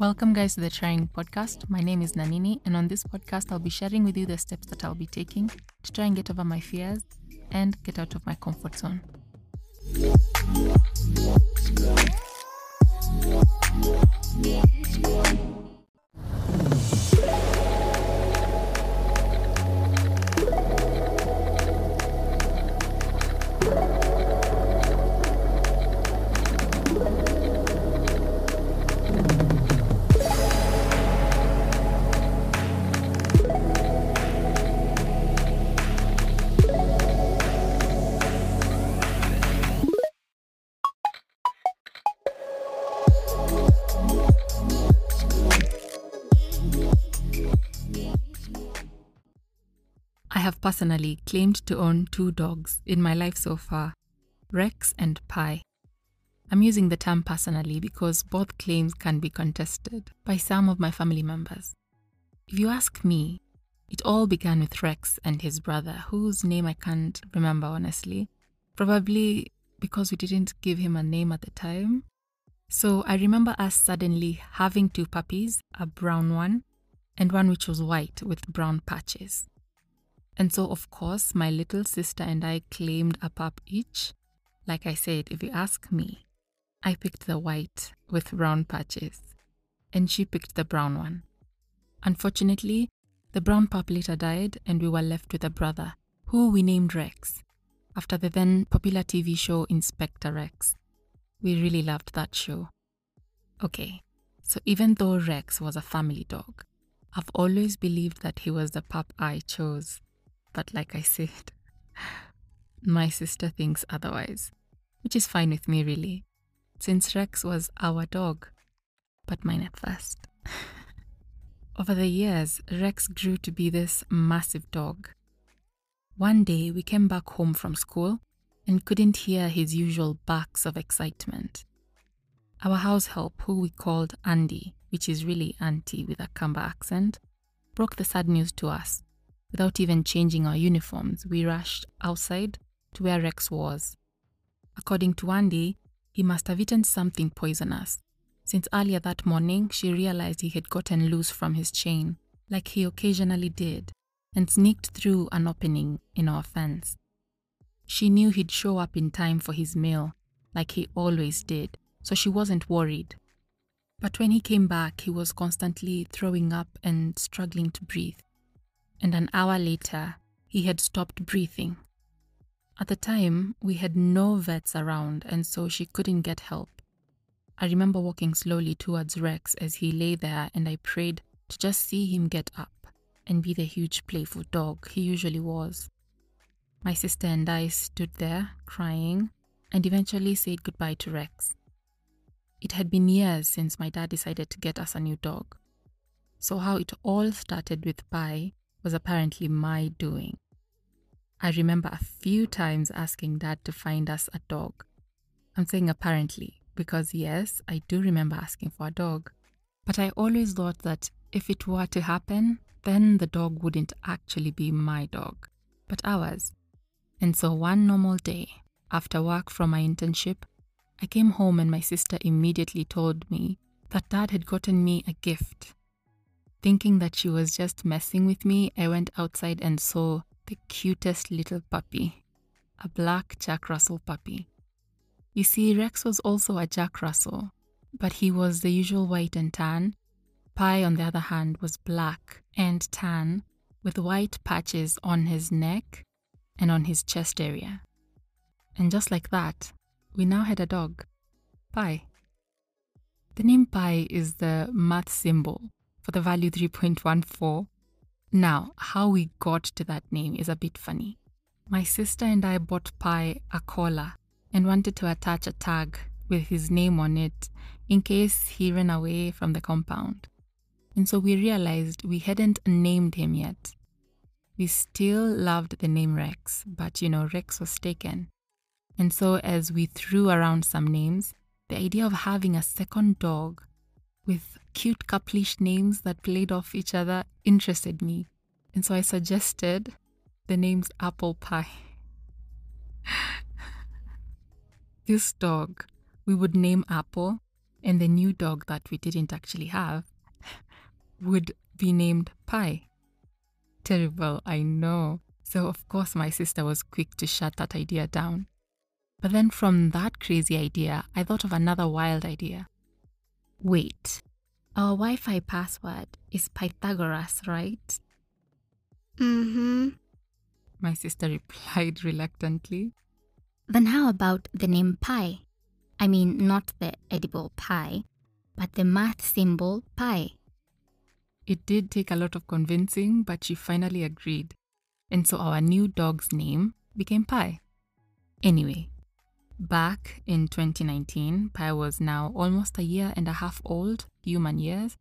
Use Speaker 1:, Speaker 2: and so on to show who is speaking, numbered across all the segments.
Speaker 1: Welcome, guys, to the Trying Podcast. My name is Nanini, and on this podcast, I'll be sharing with you the steps that I'll be taking to try and get over my fears and get out of my comfort zone. Personally claimed to own two dogs in my life so far Rex and Pi. I'm using the term personally because both claims can be contested by some of my family members. If you ask me, it all began with Rex and his brother, whose name I can't remember honestly, probably because we didn't give him a name at the time. So I remember us suddenly having two puppies, a brown one and one which was white with brown patches. And so, of course, my little sister and I claimed a pup each. Like I said, if you ask me, I picked the white with brown patches, and she picked the brown one. Unfortunately, the brown pup later died, and we were left with a brother, who we named Rex, after the then popular TV show Inspector Rex. We really loved that show. Okay, so even though Rex was a family dog, I've always believed that he was the pup I chose. But like I said, my sister thinks otherwise, which is fine with me, really, since Rex was our dog, but mine at first. Over the years, Rex grew to be this massive dog. One day, we came back home from school and couldn't hear his usual barks of excitement. Our house help, who we called Andy, which is really Auntie with a Kamba accent, broke the sad news to us Without even changing our uniforms, we rushed outside to where Rex was. According to Andy, he must have eaten something poisonous, since earlier that morning she realized he had gotten loose from his chain, like he occasionally did, and sneaked through an opening in our fence. She knew he'd show up in time for his meal, like he always did, so she wasn't worried. But when he came back, he was constantly throwing up and struggling to breathe and an hour later, he had stopped breathing. At the time, we had no vets around, and so she couldn't get help. I remember walking slowly towards Rex as he lay there, and I prayed to just see him get up and be the huge playful dog he usually was. My sister and I stood there, crying, and eventually said goodbye to Rex. It had been years since my dad decided to get us a new dog. So, how it all started with Pi was apparently my doing. I remember a few times asking dad to find us a dog. I'm saying apparently because, yes, I do remember asking for a dog. But I always thought that if it were to happen, then the dog wouldn't actually be my dog, but ours. And so one normal day, after work from my internship, I came home and my sister immediately told me that dad had gotten me a gift Thinking that she was just messing with me, I went outside and saw the cutest little puppy, a black Jack Russell puppy. You see, Rex was also a Jack Russell, but he was the usual white and tan. Pi, on the other hand, was black and tan with white patches on his neck and on his chest area. And just like that, we now had a dog, Pi. The name Pi is the math symbol for the value 3.14. Now, how we got to that name is a bit funny. My sister and I bought Pi a collar and wanted to attach a tag with his name on it in case he ran away from the compound. And so we realized we hadn't named him yet. We still loved the name Rex, but you know, Rex was taken. And so as we threw around some names, the idea of having a second dog with cute couplish names that played off each other interested me. And so I suggested the names Apple Pie. this dog we would name Apple And the new dog that we didn't actually have would be named Pie. Terrible, I know. So, of course, my sister was quick to shut that idea down. But then from that crazy idea, I thought of another wild idea. Wait, our Wi Fi password is Pythagoras, right?
Speaker 2: Mm hmm.
Speaker 1: My sister replied reluctantly.
Speaker 2: Then how about the name pi? I mean, not the edible pie, but the math symbol pi.
Speaker 1: It did take a lot of convincing, but she finally agreed. And so our new dog's name became Pi. Anyway, back in 2019, Pi was now almost a year and a half old, human years.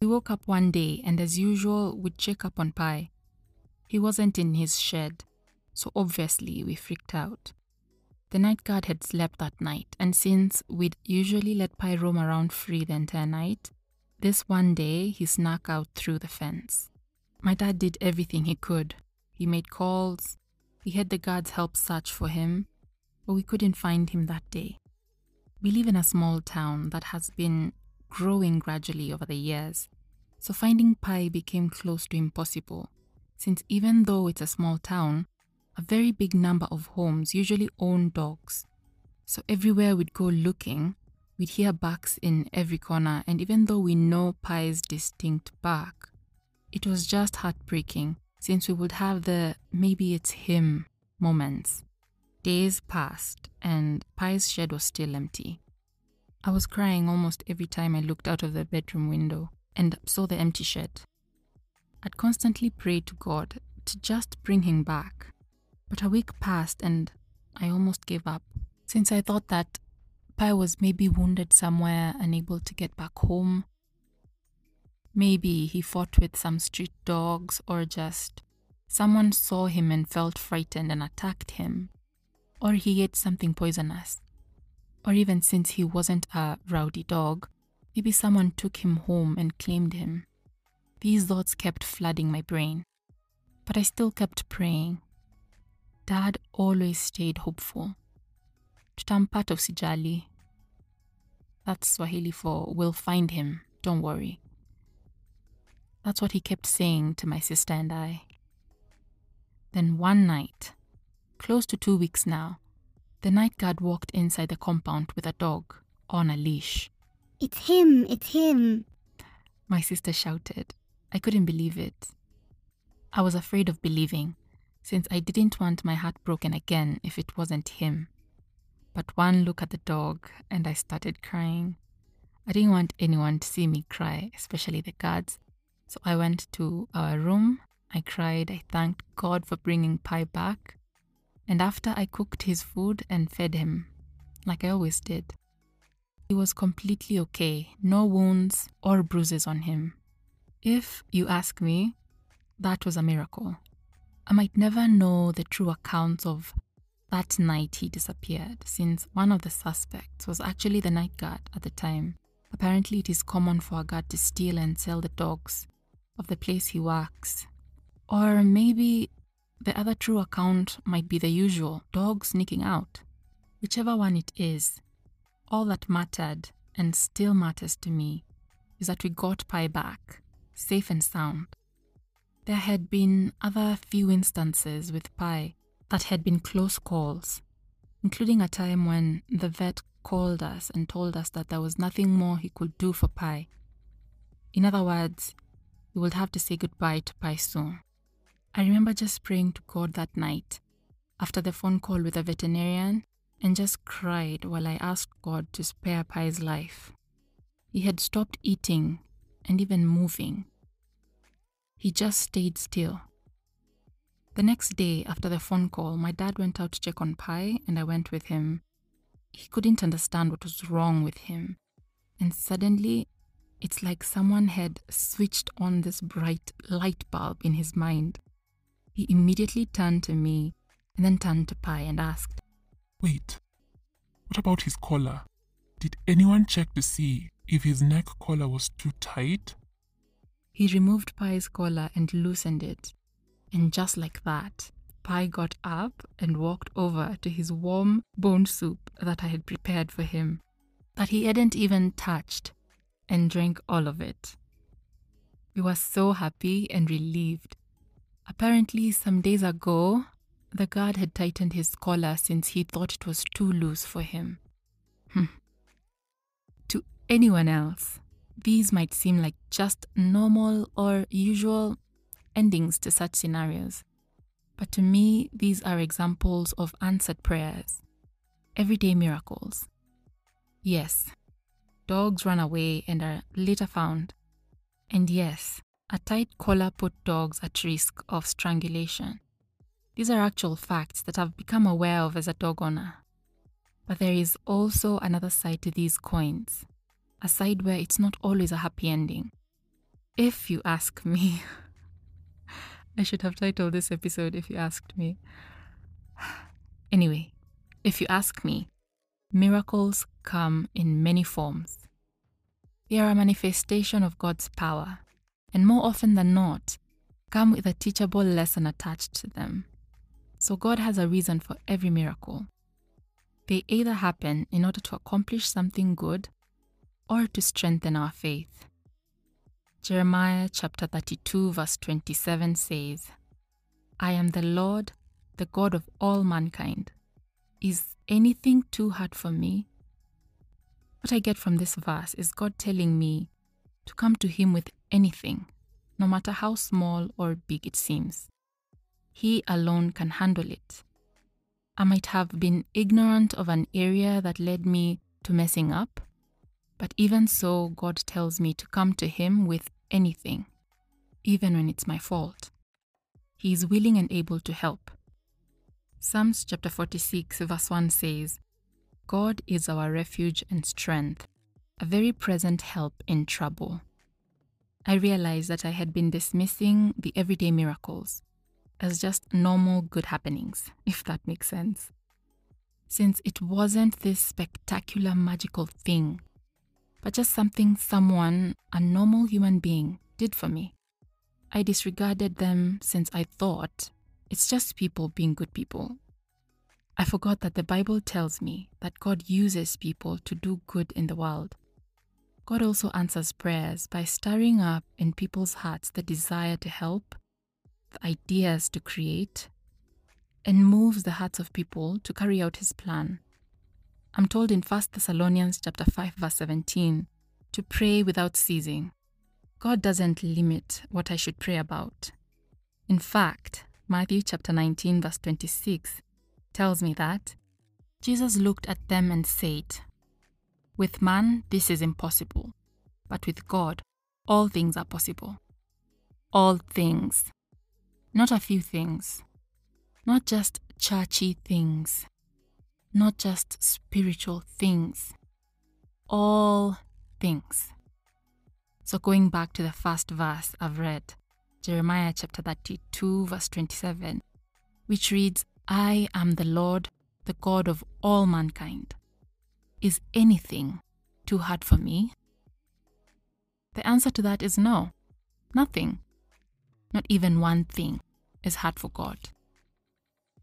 Speaker 1: We woke up one day and, as usual, would check up on Pi. He wasn't in his shed, so obviously we freaked out. The night guard had slept that night, and since we'd usually let Pi roam around free the entire night, this one day he snuck out through the fence. My dad did everything he could. He made calls, he had the guards help search for him, but we couldn't find him that day. We live in a small town that has been growing gradually over the years, so finding Pi became close to impossible, since even though it's a small town, a very big number of homes usually own dogs. So everywhere we'd go looking, we'd hear barks in every corner, and even though we know Pi's distinct bark, it was just heartbreaking since we would have the maybe it's him moments. Days passed, and Pi's shed was still empty. I was crying almost every time I looked out of the bedroom window and saw the empty shed. I'd constantly pray to God to just bring him back. But a week passed and I almost gave up, since I thought that Pi was maybe wounded somewhere, unable to get back home. Maybe he fought with some street dogs, or just someone saw him and felt frightened and attacked him. Or he ate something poisonous. Or even since he wasn't a rowdy dog, maybe someone took him home and claimed him. These thoughts kept flooding my brain. But I still kept praying. Dad always stayed hopeful. Tutampata usijali. That's Swahili for we'll find him, don't worry. That's what he kept saying to my sister and I. Then one night, close to two weeks now, the night guard walked inside the compound with a dog on a leash.
Speaker 2: It's him, it's him.
Speaker 1: My sister shouted. I couldn't believe it. I was afraid of believing, since I didn't want my heart broken again if it wasn't him. But one look at the dog and I started crying. I didn't want anyone to see me cry, especially the guards. So I went to our room. I cried. I thanked God for bringing Pi back. And after I cooked his food and fed him, like I always did, he was completely okay. No wounds or bruises on him. If you ask me, that was a miracle. I might never know the true accounts of that night he disappeared, since one of the suspects was actually the night guard at the time. Apparently, it is common for a guard to steal and sell the dogs of the place he works. Or maybe the other true account might be the usual dog sneaking out. Whichever one it is, all that mattered and still matters to me is that we got Pi back, safe and sound. There had been other few instances with Pi that had been close calls, including a time when the vet called us and told us that there was nothing more he could do for Pi. In other words, we would have to say goodbye to Pi soon. I remember just praying to God that night after the phone call with the veterinarian and just cried while I asked God to spare Pi's life. He had stopped eating and even moving. He just stayed still. The next day after the phone call, my dad went out to check on Pi and I went with him. He couldn't understand what was wrong with him. And suddenly, it's like someone had switched on this bright light bulb in his mind. He immediately turned to me and then turned to Pi and asked,
Speaker 3: Wait, what about his collar? Did anyone check to see if his neck collar was too tight?
Speaker 1: He removed Pi's collar and loosened it. And just like that, Pi got up and walked over to his warm bone soup that I had prepared for him. that he hadn't even touched and drank all of it. We were so happy and relieved. Apparently, some days ago, the guard had tightened his collar since he thought it was too loose for him. Hmm. To anyone else, these might seem like just normal or usual endings to such scenarios. But to me, these are examples of answered prayers, everyday miracles. Yes, dogs run away and are later found. And yes, a tight collar put dogs at risk of strangulation. These are actual facts that I've become aware of as a dog owner. But there is also another side to these coins, a side where it's not always a happy ending. If you ask me, I should have titled this episode if you asked me. Anyway, if you ask me, miracles come in many forms. They are a manifestation of God's power, and more often than not, come with a teachable lesson attached to them. So God has a reason for every miracle. They either happen in order to accomplish something good or to strengthen our faith. Jeremiah chapter 32, verse 27 says, I am the Lord, the God of all mankind. Is anything too hard for me? What I get from this verse is God telling me to come to Him with anything, no matter how small or big it seems. He alone can handle it. I might have been ignorant of an area that led me to messing up, but even so, God tells me to come to Him with anything, even when it's my fault. He is willing and able to help. Psalms chapter 46, verse 1 says, God is our refuge and strength, a very present help in trouble. I realized that I had been dismissing the everyday miracles as just normal good happenings, if that makes sense. Since it wasn't this spectacular magical thing but just something someone, a normal human being, did for me. I disregarded them since I thought it's just people being good people. I forgot that the Bible tells me that God uses people to do good in the world. God also answers prayers by stirring up in people's hearts the desire to help, the ideas to create, and moves the hearts of people to carry out his plan I'm told in 1 Thessalonians chapter 5 verse 17 to pray without ceasing. God doesn't limit what I should pray about. In fact, Matthew chapter 19 verse 26 tells me that Jesus looked at them and said, With man this is impossible, but with God all things are possible. All things. Not a few things. Not just churchy things not just spiritual things, all things. So, going back to the first verse I've read, Jeremiah chapter 32, verse 27, which reads, I am the Lord, the God of all mankind. Is anything too hard for me? The answer to that is no, nothing. Not even one thing is hard for God.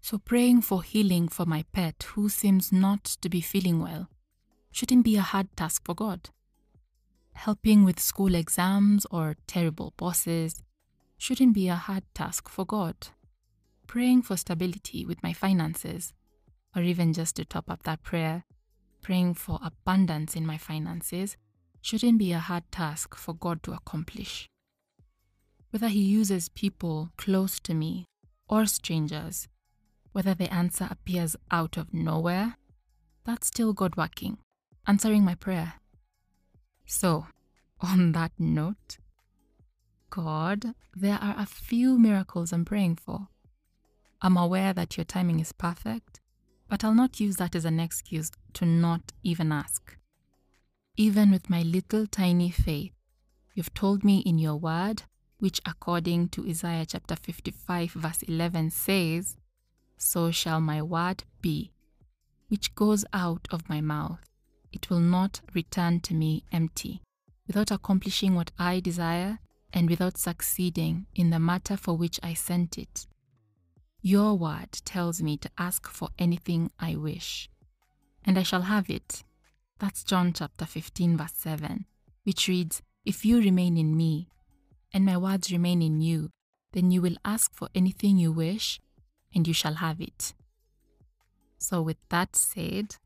Speaker 1: So, praying for healing for my pet who seems not to be feeling well shouldn't be a hard task for God. Helping with school exams or terrible bosses shouldn't be a hard task for God. Praying for stability with my finances, or even just to top up that prayer, praying for abundance in my finances shouldn't be a hard task for God to accomplish. Whether He uses people close to me or strangers whether the answer appears out of nowhere, that's still God working, answering my prayer. So, on that note, God, there are a few miracles I'm praying for. I'm aware that your timing is perfect, but I'll not use that as an excuse to not even ask. Even with my little tiny faith, you've told me in your word, which according to Isaiah chapter 55, verse 11 says, so shall my word be, which goes out of my mouth. It will not return to me empty, without accomplishing what I desire and without succeeding in the matter for which I sent it. Your word tells me to ask for anything I wish, and I shall have it, That's John chapter 15, verse 7, which reads, If you remain in me, and my words remain in you, then you will ask for anything you wish, and you shall have it. So, with that said,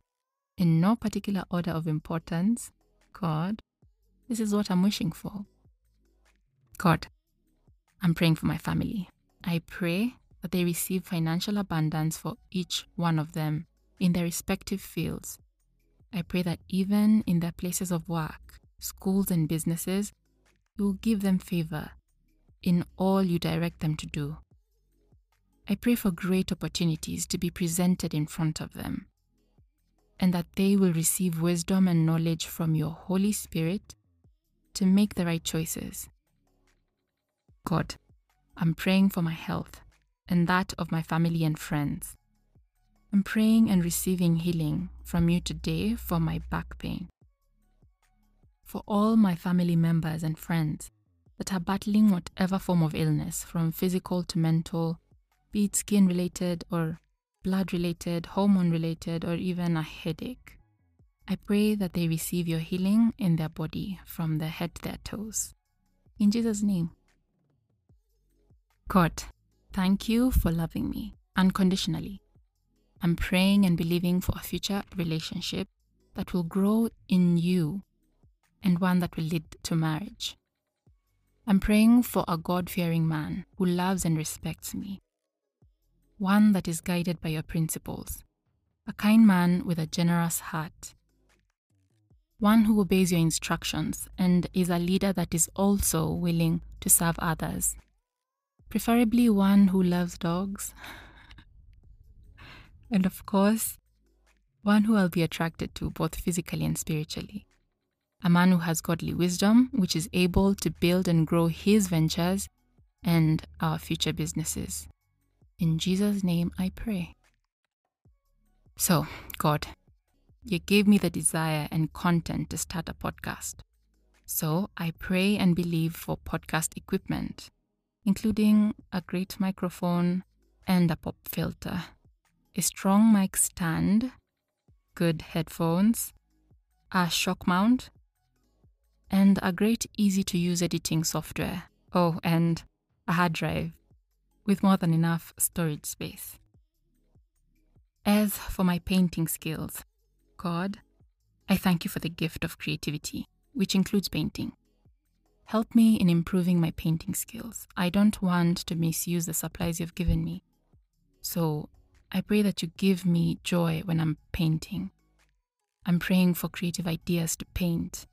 Speaker 1: in no particular order of importance, God, this is what I'm wishing for. God, I'm praying for my family. I pray that they receive financial abundance for each one of them in their respective fields. I pray that even in their places of work, schools, and businesses, you will give them favor in all you direct them to do. I pray for great opportunities to be presented in front of them, and that they will receive wisdom and knowledge from your Holy Spirit to make the right choices. God, I'm praying for my health and that of my family and friends. I'm praying and receiving healing from you today for my back pain. For all my family members and friends that are battling whatever form of illness, from physical to mental, be it skin related or blood related, hormone related, or even a headache. I pray that they receive your healing in their body from their head to their toes. In Jesus' name. God, thank you for loving me unconditionally. I'm praying and believing for a future relationship that will grow in you and one that will lead to marriage. I'm praying for a God fearing man who loves and respects me, one that is guided by your principles, a kind man with a generous heart, one who obeys your instructions and is a leader that is also willing to serve others, preferably one who loves dogs. and of course, one who I'll be attracted to both physically and spiritually a man who has godly wisdom, which is able to build and grow his ventures and our future businesses. In Jesus' name I pray. So, God, you gave me the desire and content to start a podcast. So I pray and believe for podcast equipment, including a great microphone and a pop filter, a strong mic stand, good headphones, a shock mount, and a great easy to use editing software. Oh, and a hard drive with more than enough storage space. As for my painting skills, God, I thank you for the gift of creativity, which includes painting. Help me in improving my painting skills. I don't want to misuse the supplies you've given me. So I pray that you give me joy when I'm painting. I'm praying for creative ideas to paint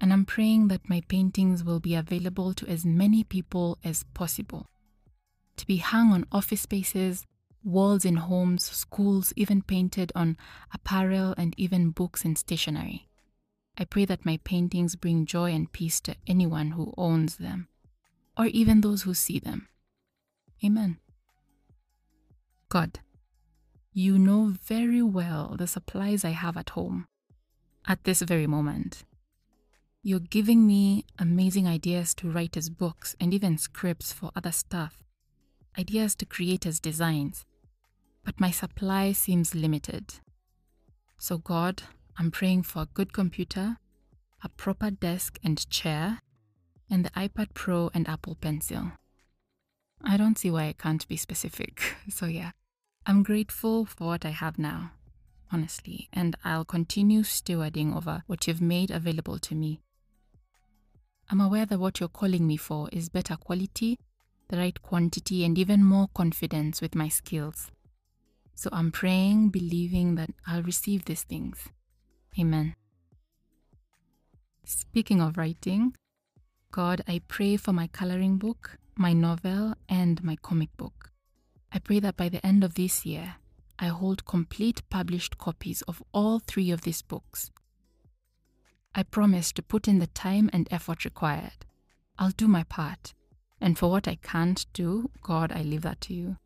Speaker 1: and I'm praying that my paintings will be available to as many people as possible. To be hung on office spaces, walls in homes, schools, even painted on apparel and even books and stationery. I pray that my paintings bring joy and peace to anyone who owns them, or even those who see them. Amen. God, you know very well the supplies I have at home at this very moment. You're giving me amazing ideas to write as books and even scripts for other stuff, ideas to create as designs. But my supply seems limited. So, God, I'm praying for a good computer, a proper desk and chair, and the iPad Pro and Apple Pencil. I don't see why I can't be specific. So, yeah, I'm grateful for what I have now, honestly, and I'll continue stewarding over what you've made available to me. I'm aware that what you're calling me for is better quality, the right quantity, and even more confidence with my skills. So I'm praying, believing that I'll receive these things. Amen. Speaking of writing, God, I pray for my coloring book, my novel, and my comic book. I pray that by the end of this year, I hold complete published copies of all three of these books I promise to put in the time and effort required. I'll do my part. And for what I can't do, God, I leave that to you.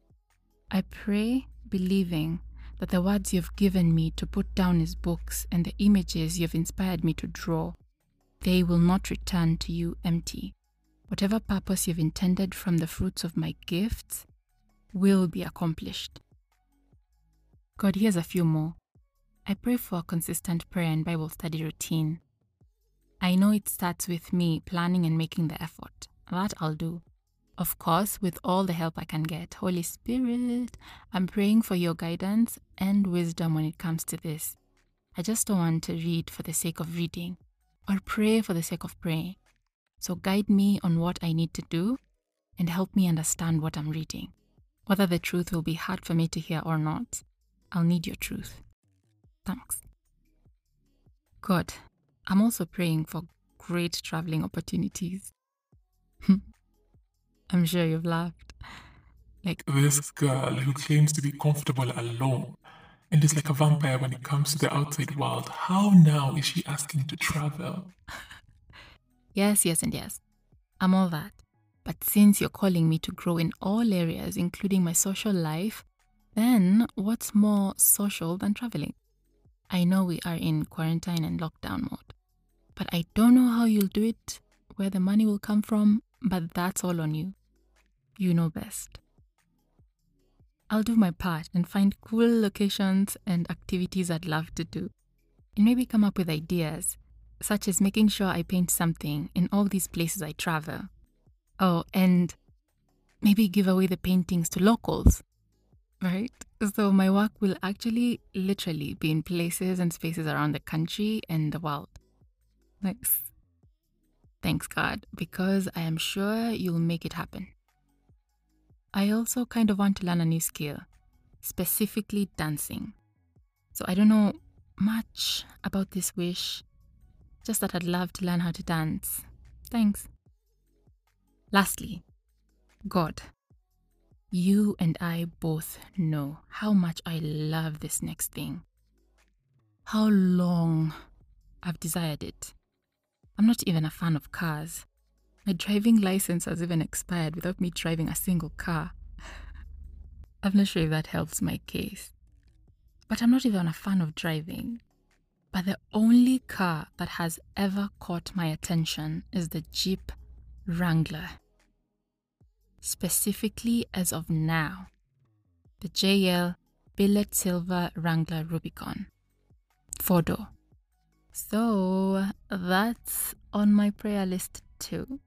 Speaker 1: I pray, believing that the words you've given me to put down as books and the images you've inspired me to draw, they will not return to you empty. Whatever purpose you've intended from the fruits of my gifts will be accomplished. God, here's a few more. I pray for a consistent prayer and Bible study routine. I know it starts with me planning and making the effort. That I'll do. Of course, with all the help I can get. Holy Spirit, I'm praying for your guidance and wisdom when it comes to this. I just don't want to read for the sake of reading or pray for the sake of praying. So guide me on what I need to do and help me understand what I'm reading. Whether the truth will be hard for me to hear or not, I'll need your truth. Thanks. God, I'm also praying for great traveling opportunities. I'm sure you've laughed. Like,
Speaker 3: This girl who claims to be comfortable alone and is like a vampire when it comes to the outside world, how now is she asking to travel?
Speaker 1: yes, yes, and yes. I'm all that. But since you're calling me to grow in all areas, including my social life, then what's more social than traveling? I know we are in quarantine and lockdown mode, but I don't know how you'll do it, where the money will come from, but that's all on you. You know best. I'll do my part and find cool locations and activities I'd love to do. And maybe come up with ideas, such as making sure I paint something in all these places I travel. Oh, and maybe give away the paintings to locals. Right? So my work will actually literally be in places and spaces around the country and the world. Nice. Thanks, God, because I am sure you'll make it happen. I also kind of want to learn a new skill, specifically dancing. So I don't know much about this wish, just that I'd love to learn how to dance. Thanks. Lastly, God, you and I both know how much I love this next thing. How long I've desired it. I'm not even a fan of cars. My driving license has even expired without me driving a single car. I'm not sure if that helps my case. But I'm not even a fan of driving. But the only car that has ever caught my attention is the Jeep Wrangler. Specifically, as of now, the JL Billet Silver Wrangler Rubicon. Four door. So that's on my prayer list too.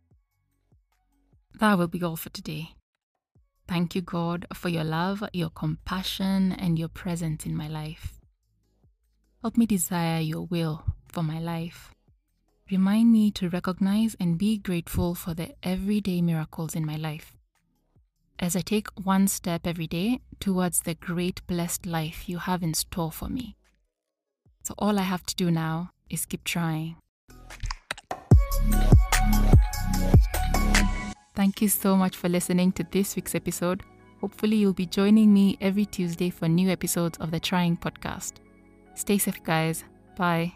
Speaker 1: That will be all for today. Thank you, God, for your love, your compassion, and your presence in my life. Help me desire your will for my life. Remind me to recognize and be grateful for the everyday miracles in my life. As I take one step every day towards the great blessed life you have in store for me. So, all I have to do now is keep trying. Thank you so much for listening to this week's episode. Hopefully, you'll be joining me every Tuesday for new episodes of the Trying Podcast. Stay safe, guys. Bye.